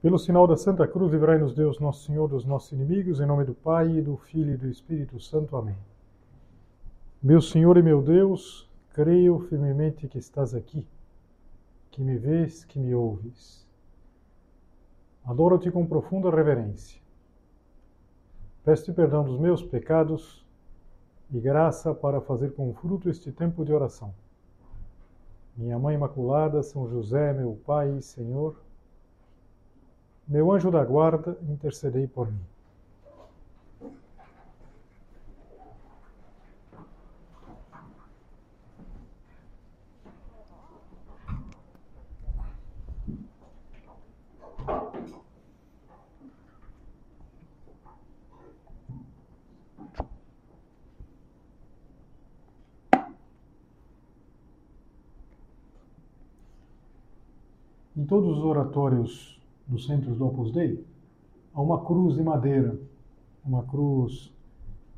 Pelo sinal da Santa Cruz, livrai-nos Deus, nosso Senhor, dos nossos inimigos, em nome do Pai, do Filho e do Espírito Santo. Amém. Meu Senhor e meu Deus, creio firmemente que estás aqui, que me vês, que me ouves. Adoro-te com profunda reverência. Peço-te perdão dos meus pecados e graça para fazer com fruto este tempo de oração. Minha Mãe Imaculada, São José, meu Pai e Senhor, meu anjo da guarda, intercedei por mim. Em todos os oratórios dos centros do Opus Dei, há uma cruz de madeira, uma cruz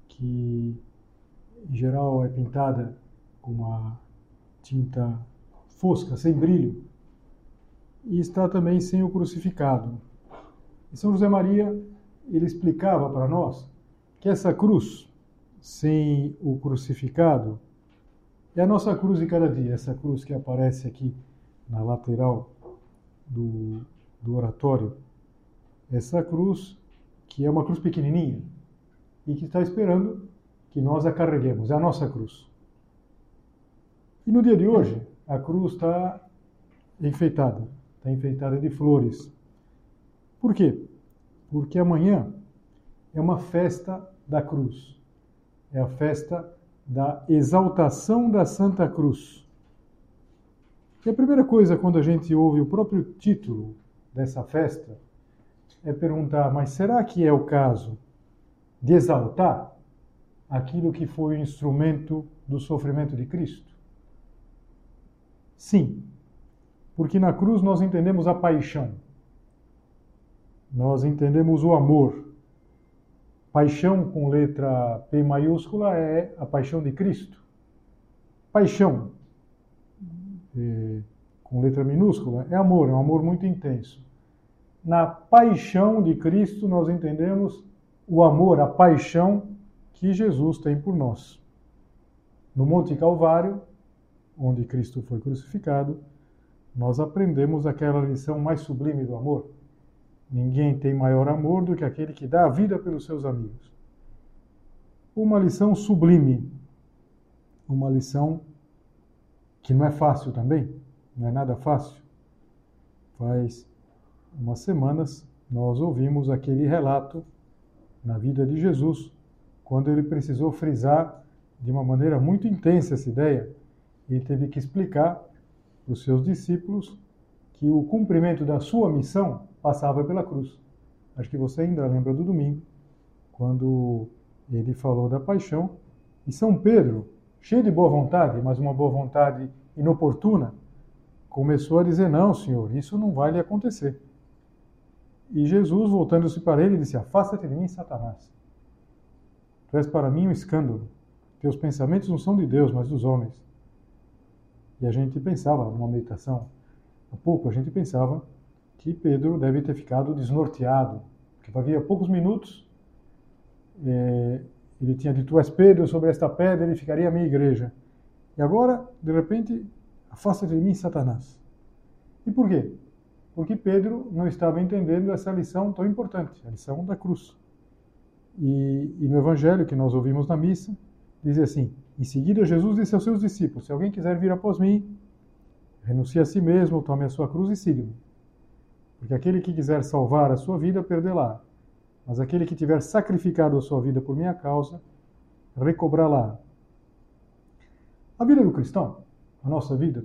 que em geral é pintada com uma tinta fosca, sem brilho, e está também sem o crucificado. E São José Maria, ele explicava para nós que essa cruz sem o crucificado é a nossa cruz de cada dia, essa cruz que aparece aqui na lateral do, do oratório, essa cruz, que é uma cruz pequenininha e que está esperando que nós a carreguemos, é a nossa cruz. E no dia de hoje, a cruz está enfeitada, está enfeitada de flores. Por quê? Porque amanhã é uma festa da cruz, é a festa da exaltação da Santa Cruz. E a primeira coisa, quando a gente ouve o próprio título dessa festa é perguntar: mas será que é o caso de exaltar aquilo que foi o instrumento do sofrimento de Cristo? Sim, porque na cruz nós entendemos a paixão, nós entendemos o amor. Paixão com letra P maiúscula é a paixão de Cristo. Paixão. Com letra minúscula, é amor, é um amor muito intenso. Na paixão de Cristo, nós entendemos o amor, a paixão que Jesus tem por nós. No Monte Calvário, onde Cristo foi crucificado, nós aprendemos aquela lição mais sublime do amor. Ninguém tem maior amor do que aquele que dá a vida pelos seus amigos. Uma lição sublime, uma lição que não é fácil também, não é nada fácil. Faz umas semanas nós ouvimos aquele relato na vida de Jesus, quando ele precisou frisar de uma maneira muito intensa essa ideia e teve que explicar para os seus discípulos que o cumprimento da sua missão passava pela cruz. Acho que você ainda lembra do domingo, quando ele falou da paixão. E São Pedro, cheio de boa vontade, mas uma boa vontade inoportuna, começou a dizer: Não, Senhor, isso não vai lhe acontecer. E Jesus, voltando-se para ele, disse: Afasta-te de mim, Satanás. Tu és para mim um escândalo. Teus pensamentos não são de Deus, mas dos homens. E a gente pensava, numa meditação, há pouco, a gente pensava que Pedro deve ter ficado desnorteado, porque havia poucos minutos é, ele tinha dito: Tu és Pedro, sobre esta pedra ele ficaria a minha igreja. E agora, de repente, Afasta-te de mim, Satanás. E por quê? Porque Pedro não estava entendendo essa lição tão importante, a lição da cruz. E, e no evangelho que nós ouvimos na missa, diz assim: Em seguida, Jesus disse aos seus discípulos: Se alguém quiser vir após mim, renuncie a si mesmo, tome a sua cruz e siga-me. Porque aquele que quiser salvar a sua vida, perdê-la. Mas aquele que tiver sacrificado a sua vida por minha causa, recobrá-la. A vida do cristão a nossa vida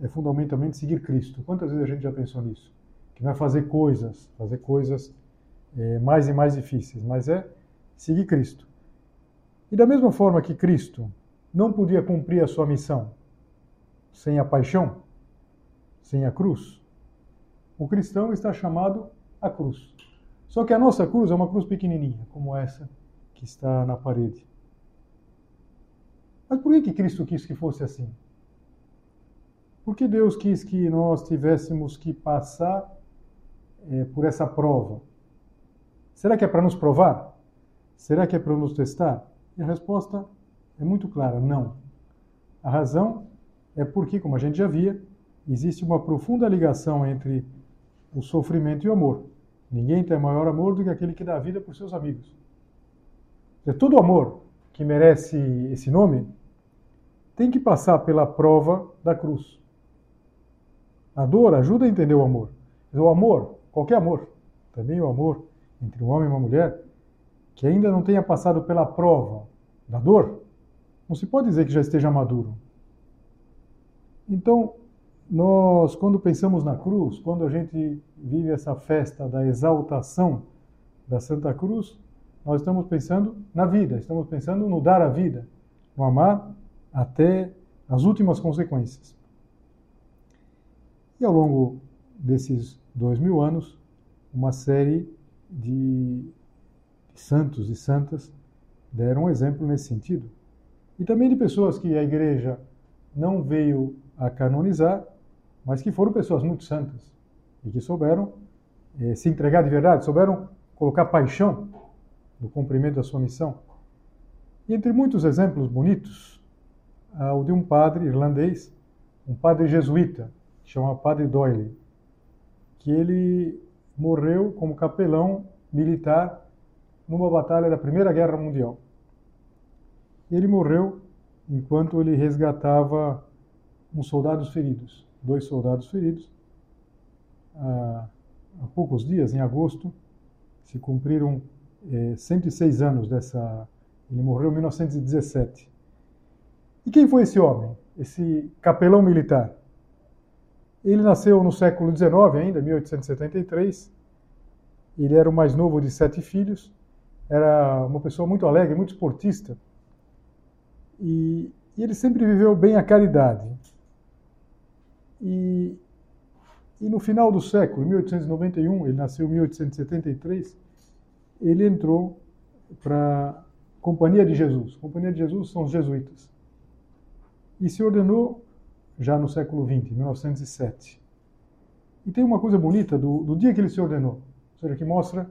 é fundamentalmente seguir Cristo. Quantas vezes a gente já pensou nisso? Que não é fazer coisas, fazer coisas é, mais e mais difíceis, mas é seguir Cristo. E da mesma forma que Cristo não podia cumprir a sua missão sem a paixão, sem a cruz, o cristão está chamado à cruz. Só que a nossa cruz é uma cruz pequenininha, como essa que está na parede. Mas por que, que Cristo quis que fosse assim? Porque Deus quis que nós tivéssemos que passar é, por essa prova. Será que é para nos provar? Será que é para nos testar? E a resposta é muito clara: não. A razão é porque, como a gente já via, existe uma profunda ligação entre o sofrimento e o amor. Ninguém tem maior amor do que aquele que dá vida por seus amigos. É todo amor que merece esse nome tem que passar pela prova da cruz. A dor ajuda a entender o amor. O amor, qualquer amor, também o amor entre um homem e uma mulher, que ainda não tenha passado pela prova da dor, não se pode dizer que já esteja maduro. Então, nós, quando pensamos na cruz, quando a gente vive essa festa da exaltação da Santa Cruz, nós estamos pensando na vida, estamos pensando no dar a vida, no amar até as últimas consequências. E ao longo desses dois mil anos, uma série de santos e santas deram um exemplo nesse sentido. E também de pessoas que a igreja não veio a canonizar, mas que foram pessoas muito santas e que souberam eh, se entregar de verdade, souberam colocar paixão no cumprimento da sua missão. E entre muitos exemplos bonitos, há o de um padre irlandês, um padre jesuíta, que chama Padre Doyle, que ele morreu como capelão militar numa batalha da Primeira Guerra Mundial. Ele morreu enquanto ele resgatava uns soldados feridos, dois soldados feridos. Há, há poucos dias, em agosto, se cumpriram é, 106 anos dessa. Ele morreu em 1917. E quem foi esse homem, esse capelão militar? Ele nasceu no século XIX ainda, 1873. Ele era o mais novo de sete filhos. Era uma pessoa muito alegre, muito esportista. E, e ele sempre viveu bem a caridade. E, e no final do século, 1891, ele nasceu em 1873, ele entrou para Companhia de Jesus. Companhia de Jesus são os jesuítas. E se ordenou já no século XX, 1907. E tem uma coisa bonita do, do dia que ele se ordenou, ou seja, que mostra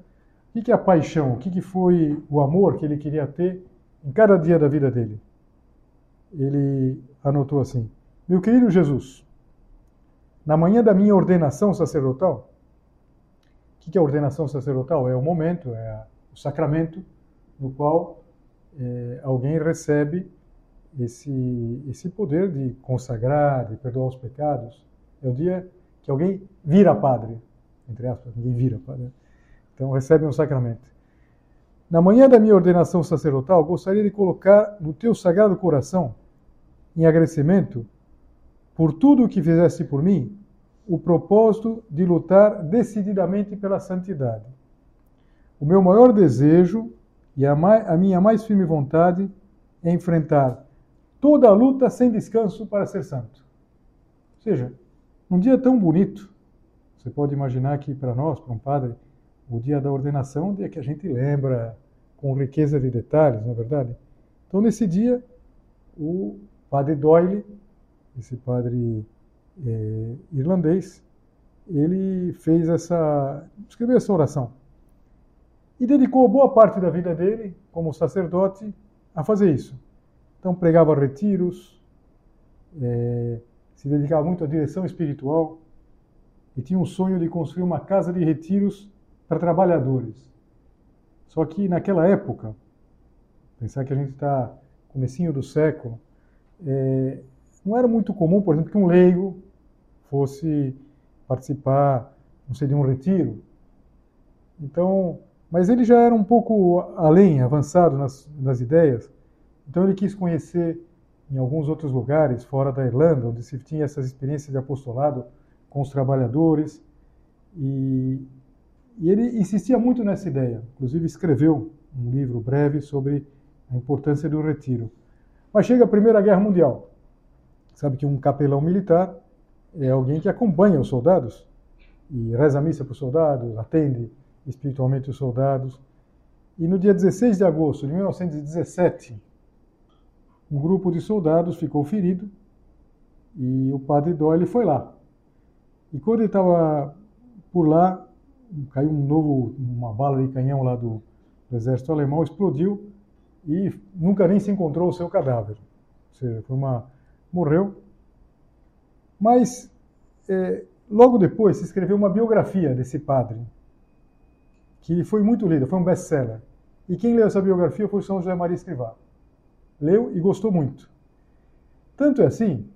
o que é a paixão, o que foi o amor que ele queria ter em cada dia da vida dele. Ele anotou assim: Meu querido Jesus, na manhã da minha ordenação sacerdotal, o que é ordenação sacerdotal? É o momento, é o sacramento no qual é, alguém recebe esse, esse poder de consagrar, de perdoar os pecados. É o dia que alguém vira padre, entre aspas, ninguém vira padre. Então recebe um sacramento. Na manhã da minha ordenação sacerdotal, gostaria de colocar no teu sagrado coração, em agradecimento por tudo o que fizeste por mim, o propósito de lutar decididamente pela santidade. O meu maior desejo e a, mais, a minha mais firme vontade é enfrentar toda a luta sem descanso para ser santo. Ou seja, num dia tão bonito, você pode imaginar que para nós, para um padre, o dia da ordenação é um dia que a gente lembra com riqueza de detalhes, não é verdade? Então, nesse dia, o padre Doyle, esse padre é, irlandês, ele fez essa, escreveu essa oração e dedicou boa parte da vida dele, como sacerdote, a fazer isso. Então pregava retiros, é, se dedicava muito à direção espiritual e tinha um sonho de construir uma casa de retiros para trabalhadores. Só que naquela época, pensar que a gente está comecinho do século, é, não era muito comum, por exemplo, que um leigo fosse participar, não sei, de um retiro. Então, mas ele já era um pouco além, avançado nas, nas ideias. Então ele quis conhecer em alguns outros lugares fora da Irlanda, onde se tinha essas experiências de apostolado com os trabalhadores. E, e ele insistia muito nessa ideia. Inclusive escreveu um livro breve sobre a importância do retiro. Mas chega a Primeira Guerra Mundial. Sabe que um capelão militar é alguém que acompanha os soldados e reza a missa para os soldados, atende espiritualmente os soldados. E no dia 16 de agosto de 1917, um grupo de soldados ficou ferido e o padre Doyle foi lá. E quando ele estava por lá, caiu um novo, uma bala de canhão lá do, do exército alemão, explodiu e nunca nem se encontrou o seu cadáver. Ou seja, foi uma, morreu. Mas é, logo depois se escreveu uma biografia desse padre, que foi muito lida, foi um best-seller. E quem leu essa biografia foi São José Maria Escrivá. Leu e gostou muito. Tanto é assim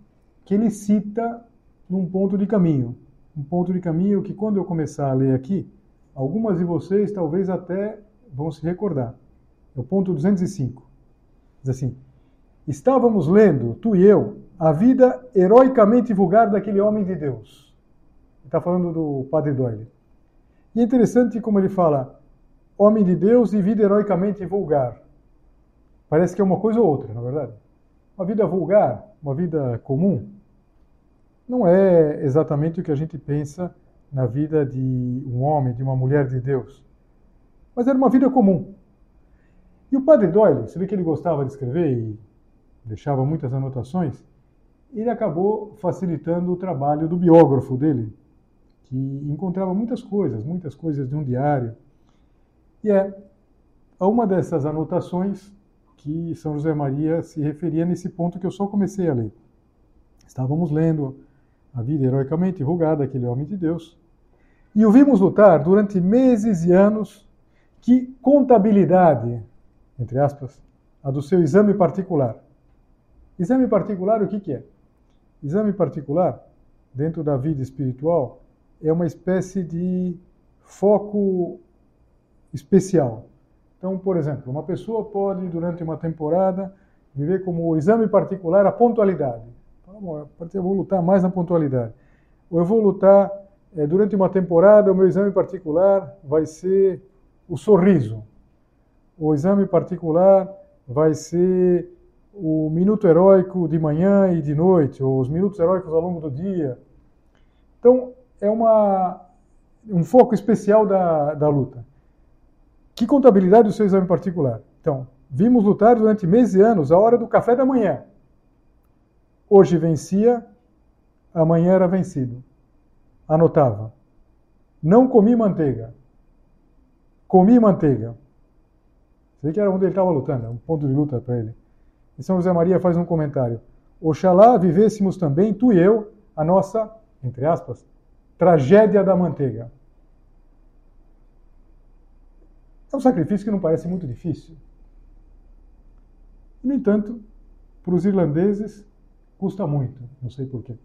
que ele cita num ponto de caminho. Um ponto de caminho que, quando eu começar a ler aqui, algumas de vocês talvez até vão se recordar. É o ponto 205. Diz assim: Estávamos lendo, tu e eu, a vida heroicamente vulgar daquele homem de Deus. Está falando do Padre Doyle. E é interessante como ele fala homem de Deus e vida heroicamente vulgar. Parece que é uma coisa ou outra, na é verdade. Uma vida vulgar, uma vida comum, não é exatamente o que a gente pensa na vida de um homem, de uma mulher de Deus. Mas era uma vida comum. E o Padre Doyle, você vê que ele gostava de escrever e deixava muitas anotações, ele acabou facilitando o trabalho do biógrafo dele, que encontrava muitas coisas, muitas coisas de um diário. E é a uma dessas anotações que São José Maria se referia nesse ponto que eu só comecei a ler. Estávamos lendo a vida heroicamente rugada daquele homem de Deus e o vimos lutar durante meses e anos. Que contabilidade, entre aspas, a do seu exame particular. Exame particular, o que, que é? Exame particular, dentro da vida espiritual, é uma espécie de foco especial. Então, por exemplo, uma pessoa pode, durante uma temporada, viver como exame particular a pontualidade. Eu vou lutar mais na pontualidade. Ou eu vou lutar, é, durante uma temporada, o meu exame particular vai ser o sorriso. O exame particular vai ser o minuto heróico de manhã e de noite, ou os minutos heróicos ao longo do dia. Então, é uma, um foco especial da, da luta. Que contabilidade do seu exame particular? Então, vimos lutar durante meses e anos a hora do café da manhã. Hoje vencia, amanhã era vencido. Anotava. Não comi manteiga. Comi manteiga. Você vê que era onde ele estava lutando, um ponto de luta para ele. E São José Maria faz um comentário. Oxalá vivêssemos também, tu e eu, a nossa, entre aspas, tragédia da manteiga. É um sacrifício que não parece muito difícil. no entanto, para os irlandeses, custa muito. Não sei porquê.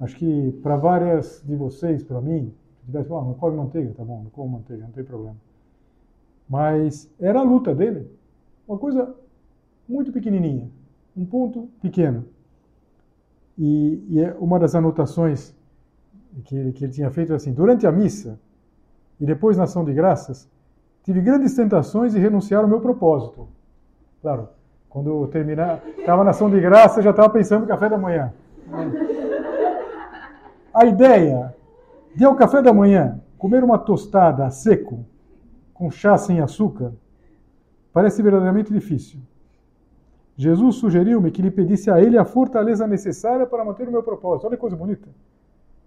Acho que para várias de vocês, para mim, se tivesse, ah, não come manteiga, tá bom, não como manteiga, não tem problema. Mas era a luta dele. Uma coisa muito pequenininha, um ponto pequeno. E, e é uma das anotações que ele, que ele tinha feito assim: durante a missa e depois na ação de graças, tive grandes tentações de renunciar ao meu propósito. Claro, quando eu terminar, estava na ação de graças, já estava pensando no café da manhã. A ideia de ao café da manhã comer uma tostada a seco com chá sem açúcar parece verdadeiramente difícil. Jesus sugeriu-me que lhe pedisse a ele a fortaleza necessária para manter o meu propósito. Olha que coisa bonita.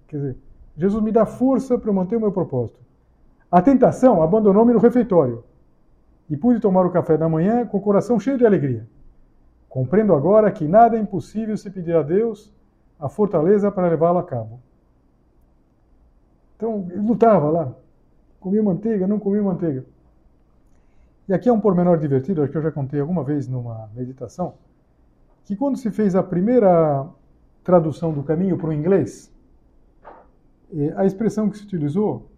Quer dizer, Jesus me dá força para manter o meu propósito. A tentação abandonou-me no refeitório e pude tomar o café da manhã com o coração cheio de alegria. Compreendo agora que nada é impossível se pedir a Deus a fortaleza para levá-lo a cabo. Então, ele lutava lá. Comia manteiga, não comia manteiga. E aqui é um pormenor divertido, acho que eu já contei alguma vez numa meditação, que quando se fez a primeira tradução do caminho para o inglês, eh, a expressão que se utilizou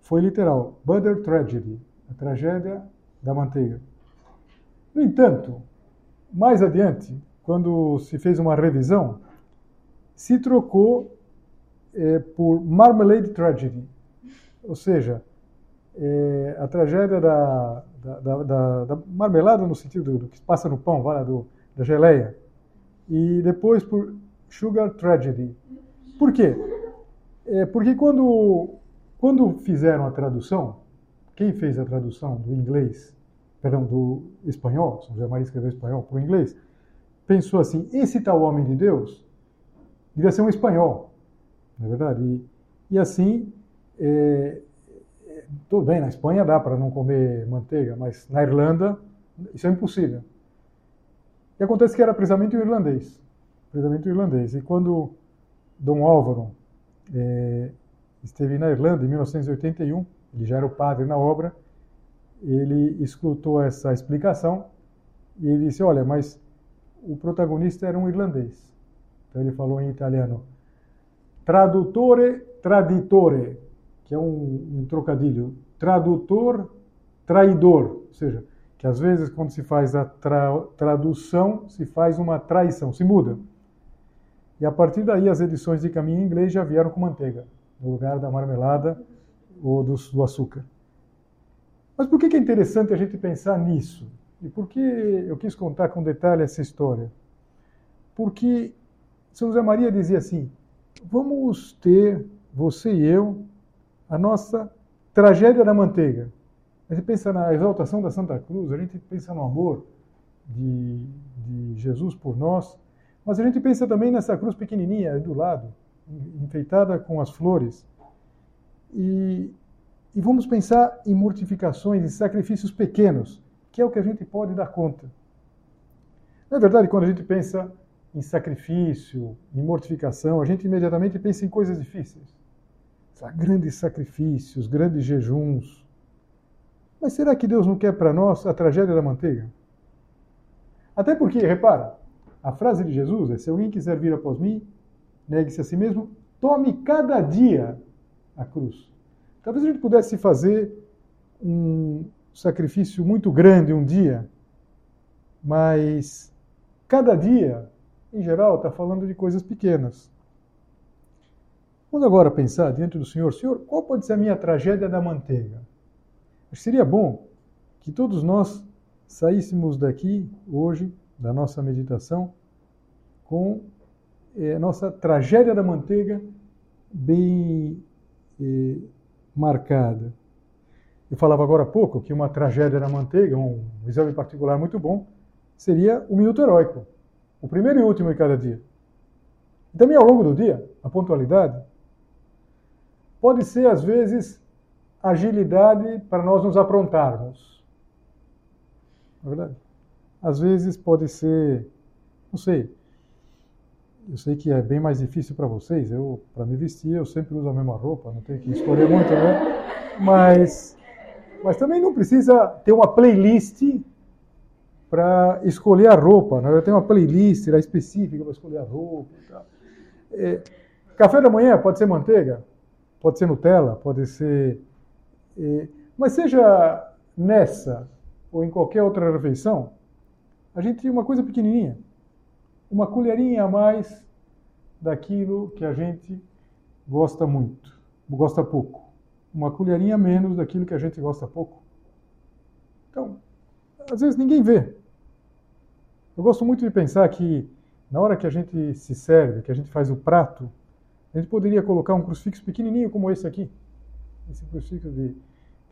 foi literal, butter tragedy, a tragédia da manteiga. No entanto, mais adiante, quando se fez uma revisão, se trocou é, por marmalade tragedy, ou seja, é, a tragédia da, da, da, da, marmelada no sentido do, que passa no pão, vai, do, da geleia, e depois por sugar tragedy. Por quê? É porque quando Quando fizeram a tradução, quem fez a tradução do inglês, perdão, do espanhol, São José Maria escreveu espanhol para o inglês, pensou assim: esse tal homem de Deus devia ser um espanhol, não é verdade? E, e assim, é, tudo bem, na Espanha dá para não comer manteiga, mas na Irlanda isso é impossível. E acontece que era precisamente o irlandês, precisamente o irlandês. E quando Dom Álvaro é, esteve na Irlanda em 1981, ele já era o padre na obra, ele escutou essa explicação e ele disse: Olha, mas o protagonista era um irlandês. Então ele falou em italiano: Traduttore traditore, que é um, um trocadilho. Tradutor, traidor. Ou seja, que às vezes quando se faz a tra tradução, se faz uma traição, se muda. E a partir daí as edições de caminho em inglês já vieram com manteiga, no lugar da marmelada ou do, do açúcar. Mas por que é interessante a gente pensar nisso? E por que eu quis contar com detalhe essa história? Porque São José Maria dizia assim: vamos ter, você e eu, a nossa tragédia da manteiga. A gente pensa na exaltação da Santa Cruz, a gente pensa no amor de, de Jesus por nós, mas a gente pensa também nessa cruz pequenininha do lado, enfeitada com as flores. E, e vamos pensar em mortificações, em sacrifícios pequenos, que é o que a gente pode dar conta. Na verdade, quando a gente pensa em sacrifício, em mortificação, a gente imediatamente pensa em coisas difíceis. Grandes sacrifícios, grandes jejuns. Mas será que Deus não quer para nós a tragédia da manteiga? Até porque, repara, a frase de Jesus é: se alguém quiser vir após mim, negue-se a si mesmo, tome cada dia a cruz. Talvez a gente pudesse fazer um sacrifício muito grande um dia, mas cada dia, em geral, está falando de coisas pequenas. Vamos agora pensar diante do Senhor, Senhor, qual pode ser a minha tragédia da manteiga? Seria bom que todos nós saíssemos daqui hoje, da nossa meditação, com é, nossa tragédia da manteiga bem é, marcada. Eu falava agora há pouco que uma tragédia da manteiga, um exame particular muito bom, seria o minuto heróico, o primeiro e último de cada dia. E também ao longo do dia, a pontualidade pode ser às vezes agilidade para nós nos aprontarmos. Não é verdade? Às vezes pode ser, não sei, eu sei que é bem mais difícil para vocês. Eu, para me vestir, eu sempre uso a mesma roupa, não tenho que escolher muito, né? Mas, mas também não precisa ter uma playlist para escolher a roupa. Né? Eu tenho uma playlist lá específica para escolher a roupa. É, café da manhã pode ser manteiga, pode ser Nutella, pode ser. Mas seja nessa ou em qualquer outra refeição, a gente tem uma coisa pequenininha uma colherinha a mais daquilo que a gente gosta muito, gosta pouco. Uma colherinha a menos daquilo que a gente gosta pouco. Então, às vezes ninguém vê. Eu gosto muito de pensar que na hora que a gente se serve, que a gente faz o prato, a gente poderia colocar um crucifixo pequenininho como esse aqui. Esse crucifixo de,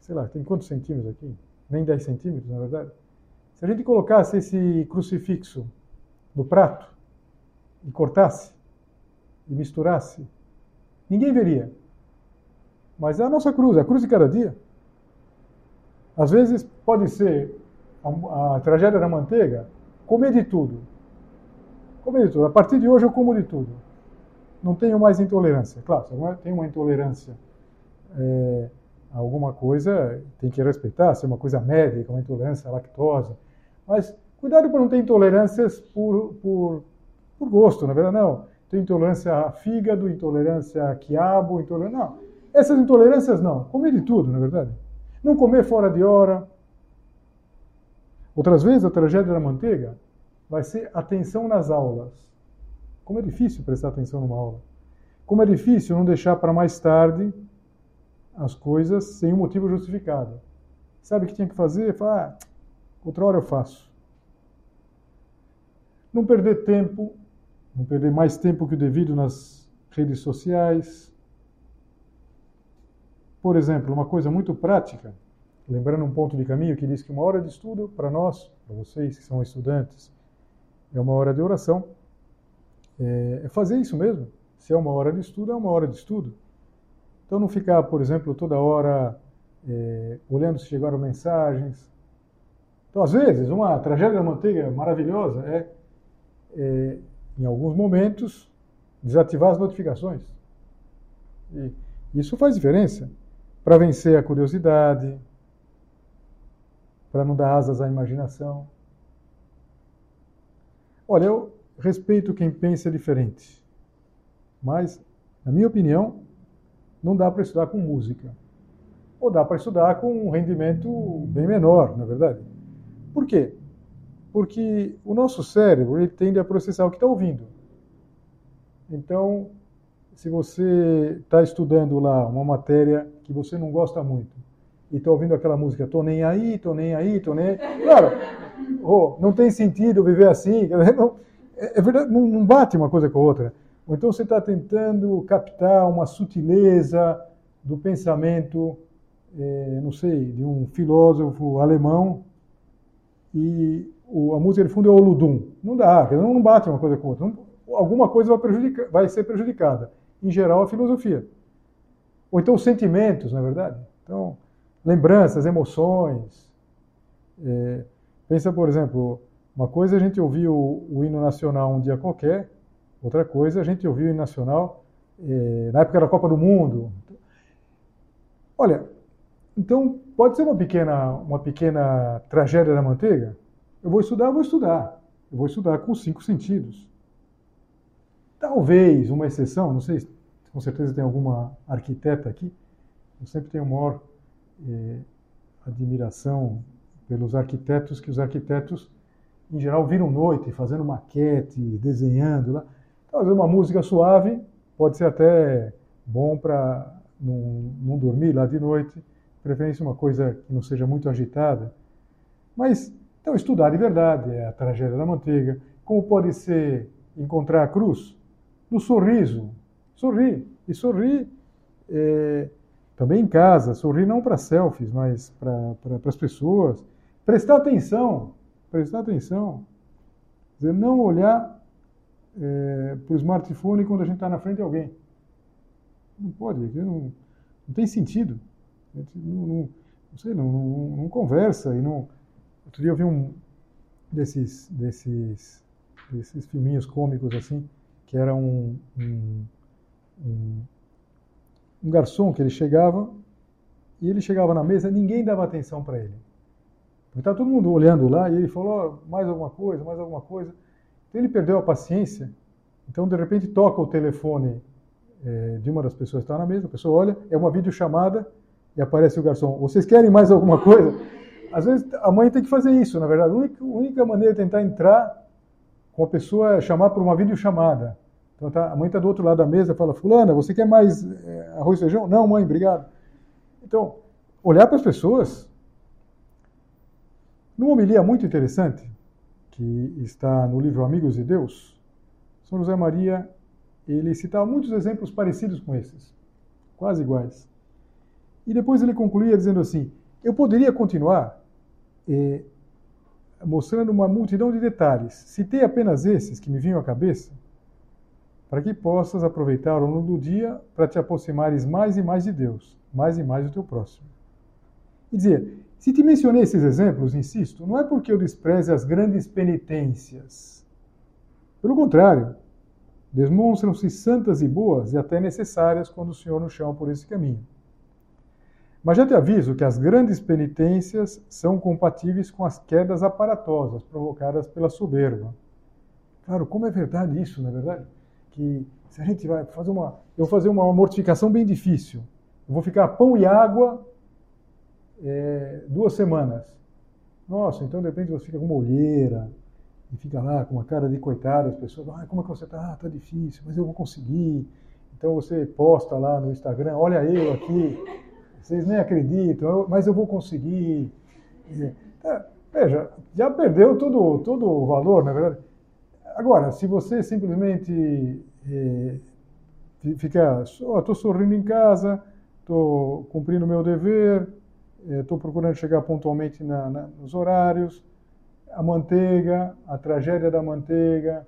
sei lá, tem quantos centímetros aqui? Nem 10 centímetros, na verdade. Se a gente colocasse esse crucifixo no prato e cortasse e misturasse, ninguém veria. Mas é a nossa cruz, é a cruz de cada dia. Às vezes pode ser a, a tragédia da manteiga, comer de tudo. Comer de tudo. A partir de hoje eu como de tudo. Não tenho mais intolerância. Claro, se tenho uma intolerância é, a alguma coisa, tem que respeitar, se é uma coisa médica, uma intolerância à lactose. Mas Cuidado para não ter intolerâncias por, por, por gosto, na verdade, não. Tem intolerância a fígado, intolerância a quiabo, intolerância. Não. Essas intolerâncias não. Comer de tudo, na verdade. Não comer fora de hora. Outras vezes, a tragédia da manteiga vai ser atenção nas aulas. Como é difícil prestar atenção numa aula. Como é difícil não deixar para mais tarde as coisas sem um motivo justificado. Sabe o que tinha que fazer? Falar, ah, outra hora eu faço não perder tempo, não perder mais tempo que o devido nas redes sociais. por exemplo, uma coisa muito prática, lembrando um ponto de caminho que diz que uma hora de estudo para nós, para vocês que são estudantes, é uma hora de oração. É, é fazer isso mesmo. Se é uma hora de estudo, é uma hora de estudo. Então não ficar, por exemplo, toda hora é, olhando se chegaram mensagens. Então, às vezes, uma tragédia da manteiga maravilhosa é, é em alguns momentos, desativar as notificações. E isso faz diferença para vencer a curiosidade, para não dar asas à imaginação. Olha, eu respeito quem pensa diferente, mas, na minha opinião, não dá para estudar com música. Ou dá para estudar com um rendimento bem menor, na é verdade. Por quê? Porque o nosso cérebro ele tende a processar o que está ouvindo. Então, se você está estudando lá uma matéria que você não gosta muito e está ouvindo aquela música, tô nem aí, tô nem aí, tô nem claro, oh, não tem sentido viver assim, não, é, é verdade, não, bate uma coisa com a outra. Ou então você está tentando captar uma sutileza do pensamento, é, não sei, de um filósofo alemão e o, a música de fundo é o Ludum. Não dá, não bate uma coisa com a outra. Não, alguma coisa vai, vai ser prejudicada em geral, a filosofia. Ou então os sentimentos, na é verdade. Então, lembranças, emoções. É, pensa, por exemplo, uma coisa é a gente ouvir o, hino nacional um dia qualquer, outra coisa é a gente ouvir o hino nacional é, na época da Copa do Mundo. Olha, então pode ser uma pequena, uma pequena tragédia da manteiga. Eu vou estudar, eu vou estudar. Eu vou estudar com os cinco sentidos. Talvez uma exceção, não sei, com certeza tem alguma arquiteta aqui. Eu sempre tenho maior eh, admiração pelos arquitetos, que os arquitetos, em geral, viram noite fazendo maquete, desenhando. Lá. Talvez uma música suave pode ser até bom para não, não dormir lá de noite, preferência uma coisa que não seja muito agitada. Mas, então, estudar de verdade é a tragédia da manteiga. Como pode ser encontrar a cruz? no sorriso. Sorrir. E sorrir é, também em casa. Sorrir não para selfies, mas para pra, as pessoas. Prestar atenção. Prestar atenção. Dizer, não olhar é, para o smartphone quando a gente está na frente de alguém. Não pode, não, não tem sentido. Não, não, não sei, não, não, conversa. E não... Outro dia eu vi um desses, desses, desses filminhos cômicos assim, que era um, um, um, um garçom que ele chegava e ele chegava na mesa, ninguém dava atenção para ele. Estava todo mundo olhando lá e ele falou oh, mais alguma coisa, mais alguma coisa. Então ele perdeu a paciência. Então de repente toca o telefone é, de uma das pessoas que está na mesa, a pessoa olha, é uma videochamada e aparece o garçom. Vocês querem mais alguma coisa? Às vezes a mãe tem que fazer isso, na verdade. A única, a única maneira de tentar entrar com a pessoa chamar por uma videochamada. Então tá, a mãe está do outro lado da mesa fala, fulana, você quer mais é, arroz e feijão? Não, mãe, obrigado. Então, olhar para as pessoas. Numa homilia muito interessante, que está no livro Amigos de Deus, São José Maria, ele citava muitos exemplos parecidos com esses, quase iguais. E depois ele concluía dizendo assim, eu poderia continuar eh, mostrando uma multidão de detalhes. Citei apenas esses que me vinham à cabeça, para que possas aproveitar ao longo do dia para te aproximares mais e mais de Deus, mais e mais do teu próximo. E dizer, se te mencionei esses exemplos, insisto, não é porque eu despreze as grandes penitências. Pelo contrário, demonstram-se santas e boas e até necessárias quando o Senhor nos chama por esse caminho. Mas já te aviso que as grandes penitências são compatíveis com as quedas aparatosas provocadas pela soberba. Claro, como é verdade isso, não é verdade? Que se a gente vai fazer uma. Eu vou fazer uma mortificação bem difícil. Eu vou ficar pão e água é, duas semanas. Nossa, então de repente você fica com uma olheira e fica lá com uma cara de coitado, as pessoas, ah, como é que você está? Ah, está difícil, mas eu vou conseguir. Então você posta lá no Instagram, olha eu aqui, vocês nem acreditam, mas eu vou conseguir. É, veja, já perdeu todo, todo o valor, na verdade. Agora, se você simplesmente é, fica, oh, estou sorrindo em casa, estou cumprindo meu dever, estou procurando chegar pontualmente na, na, nos horários, a manteiga, a tragédia da manteiga.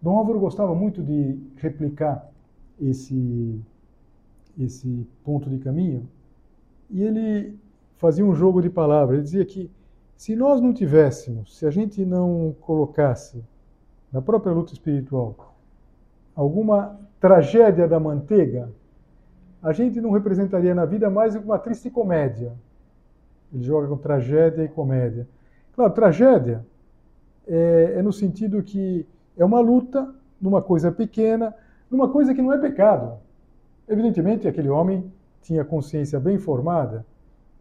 Dom Álvaro gostava muito de replicar esse, esse ponto de caminho e ele fazia um jogo de palavras. Ele dizia que se nós não tivéssemos, se a gente não colocasse na própria luta espiritual alguma tragédia da manteiga, a gente não representaria na vida mais uma triste comédia. Ele joga com tragédia e comédia. Claro, tragédia é, é no sentido que é uma luta numa coisa pequena, numa coisa que não é pecado. Evidentemente, aquele homem tinha consciência bem formada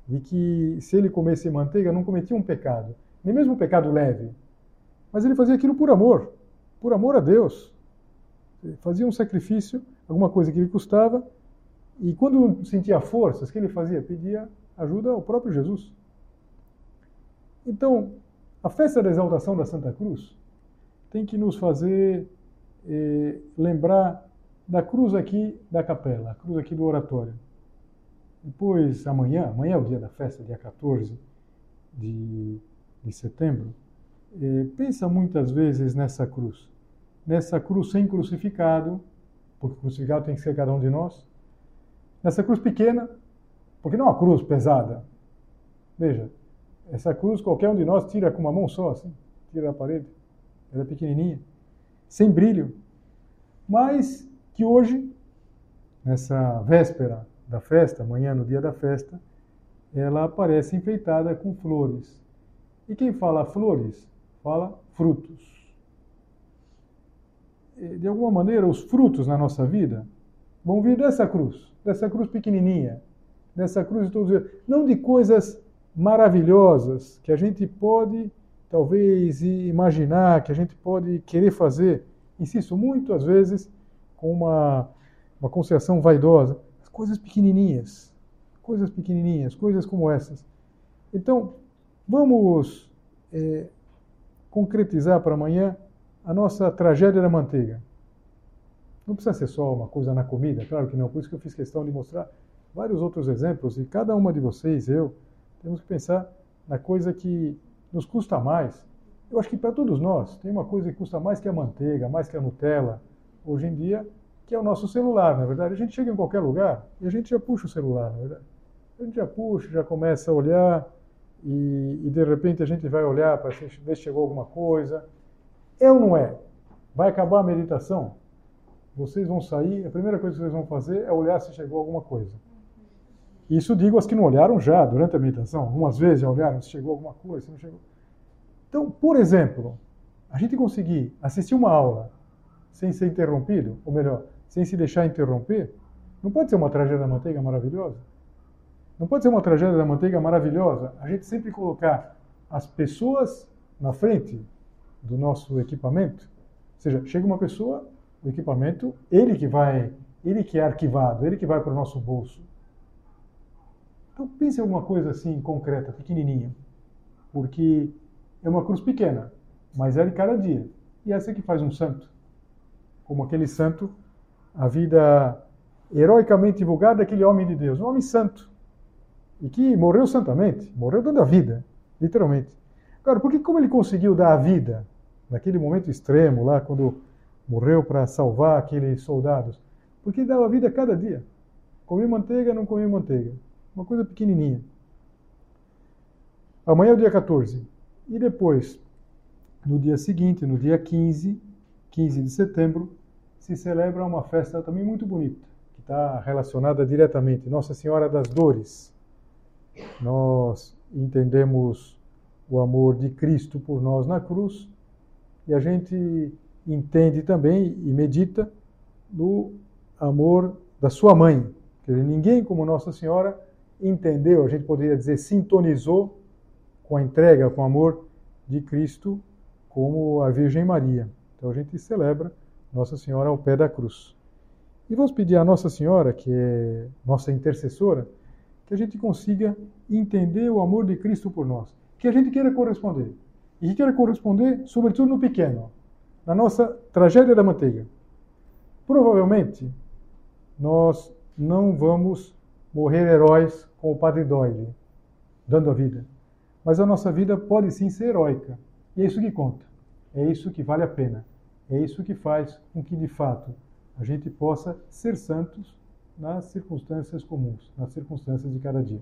de que se ele comesse manteiga não cometia um pecado, nem mesmo um pecado leve. Mas ele fazia aquilo por amor, por amor a Deus. Ele fazia um sacrifício, alguma coisa que lhe custava, e quando sentia forças, o que ele fazia? Pedia ajuda ao próprio Jesus. Então, a festa da exaltação da Santa Cruz tem que nos fazer eh, lembrar da cruz aqui da capela, a cruz aqui do oratório. Depois, amanhã, amanhã é o dia da festa, dia 14 de, de setembro, eh, pensa muitas vezes nessa cruz. Nessa cruz sem crucificado, porque o crucificado tem que ser cada um de nós. Nessa cruz pequena, porque não é uma cruz pesada. Veja, essa cruz qualquer um de nós tira com uma mão só, assim, tira da parede. Ela é pequenininha, sem brilho. Mas que hoje, nessa véspera da festa, amanhã no dia da festa, ela aparece enfeitada com flores. E quem fala flores, fala frutos. De alguma maneira, os frutos na nossa vida vão vir dessa cruz, dessa cruz pequenininha, dessa cruz de todos os dias. Não de coisas maravilhosas que a gente pode, talvez, imaginar, que a gente pode querer fazer. Insisto, muito vezes com uma, uma consideração vaidosa coisas pequenininhas, coisas pequenininhas, coisas como essas. Então, vamos é, concretizar para amanhã a nossa tragédia da manteiga. Não precisa ser só uma coisa na comida, claro que não, por isso que eu fiz questão de mostrar vários outros exemplos, e cada uma de vocês, eu, temos que pensar na coisa que nos custa mais. Eu acho que para todos nós tem uma coisa que custa mais que a manteiga, mais que a Nutella. Hoje em dia, que é o nosso celular, na verdade. A gente chega em qualquer lugar e a gente já puxa o celular, na verdade. A gente já puxa, já começa a olhar e, e de repente a gente vai olhar para ver se chegou alguma coisa. É ou não é? Vai acabar a meditação? Vocês vão sair, a primeira coisa que vocês vão fazer é olhar se chegou alguma coisa. Isso digo as que não olharam já durante a meditação. Algumas vezes já olharam se chegou alguma coisa, se não chegou. Então, por exemplo, a gente conseguir assistir uma aula sem ser interrompido, ou melhor, sem se deixar interromper, não pode ser uma tragédia da manteiga maravilhosa? Não pode ser uma tragédia da manteiga maravilhosa a gente sempre colocar as pessoas na frente do nosso equipamento? Ou seja, chega uma pessoa, o equipamento, ele que vai, ele que é arquivado, ele que vai para o nosso bolso. Então pense em alguma coisa assim concreta, pequenininha, porque é uma cruz pequena, mas é de cada dia. E essa é que faz um santo, como aquele santo a vida heroicamente divulgada daquele homem de Deus, um homem santo, e que morreu santamente, morreu dando a vida, literalmente. Agora, por que como ele conseguiu dar a vida naquele momento extremo lá, quando morreu para salvar aqueles soldados? Porque dava vida a cada dia. Comi manteiga, não comi manteiga. Uma coisa pequenininha. Amanhã é o dia 14. E depois, no dia seguinte, no dia 15, 15 de setembro, se celebra uma festa também muito bonita, que está relacionada diretamente, Nossa Senhora das Dores. Nós entendemos o amor de Cristo por nós na cruz e a gente entende também e medita no amor da sua mãe. Quer dizer, ninguém como Nossa Senhora entendeu, a gente poderia dizer, sintonizou com a entrega, com o amor de Cristo como a Virgem Maria. Então a gente celebra nossa Senhora ao pé da cruz. E vamos pedir a Nossa Senhora, que é nossa intercessora, que a gente consiga entender o amor de Cristo por nós, que a gente queira corresponder. E que queira corresponder, sobretudo no pequeno, na nossa tragédia da manteiga. Provavelmente, nós não vamos morrer heróis com o Padre Doyle, dando a vida. Mas a nossa vida pode sim ser heróica. E é isso que conta. É isso que vale a pena. É isso que faz com que, de fato, a gente possa ser santos nas circunstâncias comuns, nas circunstâncias de cada dia.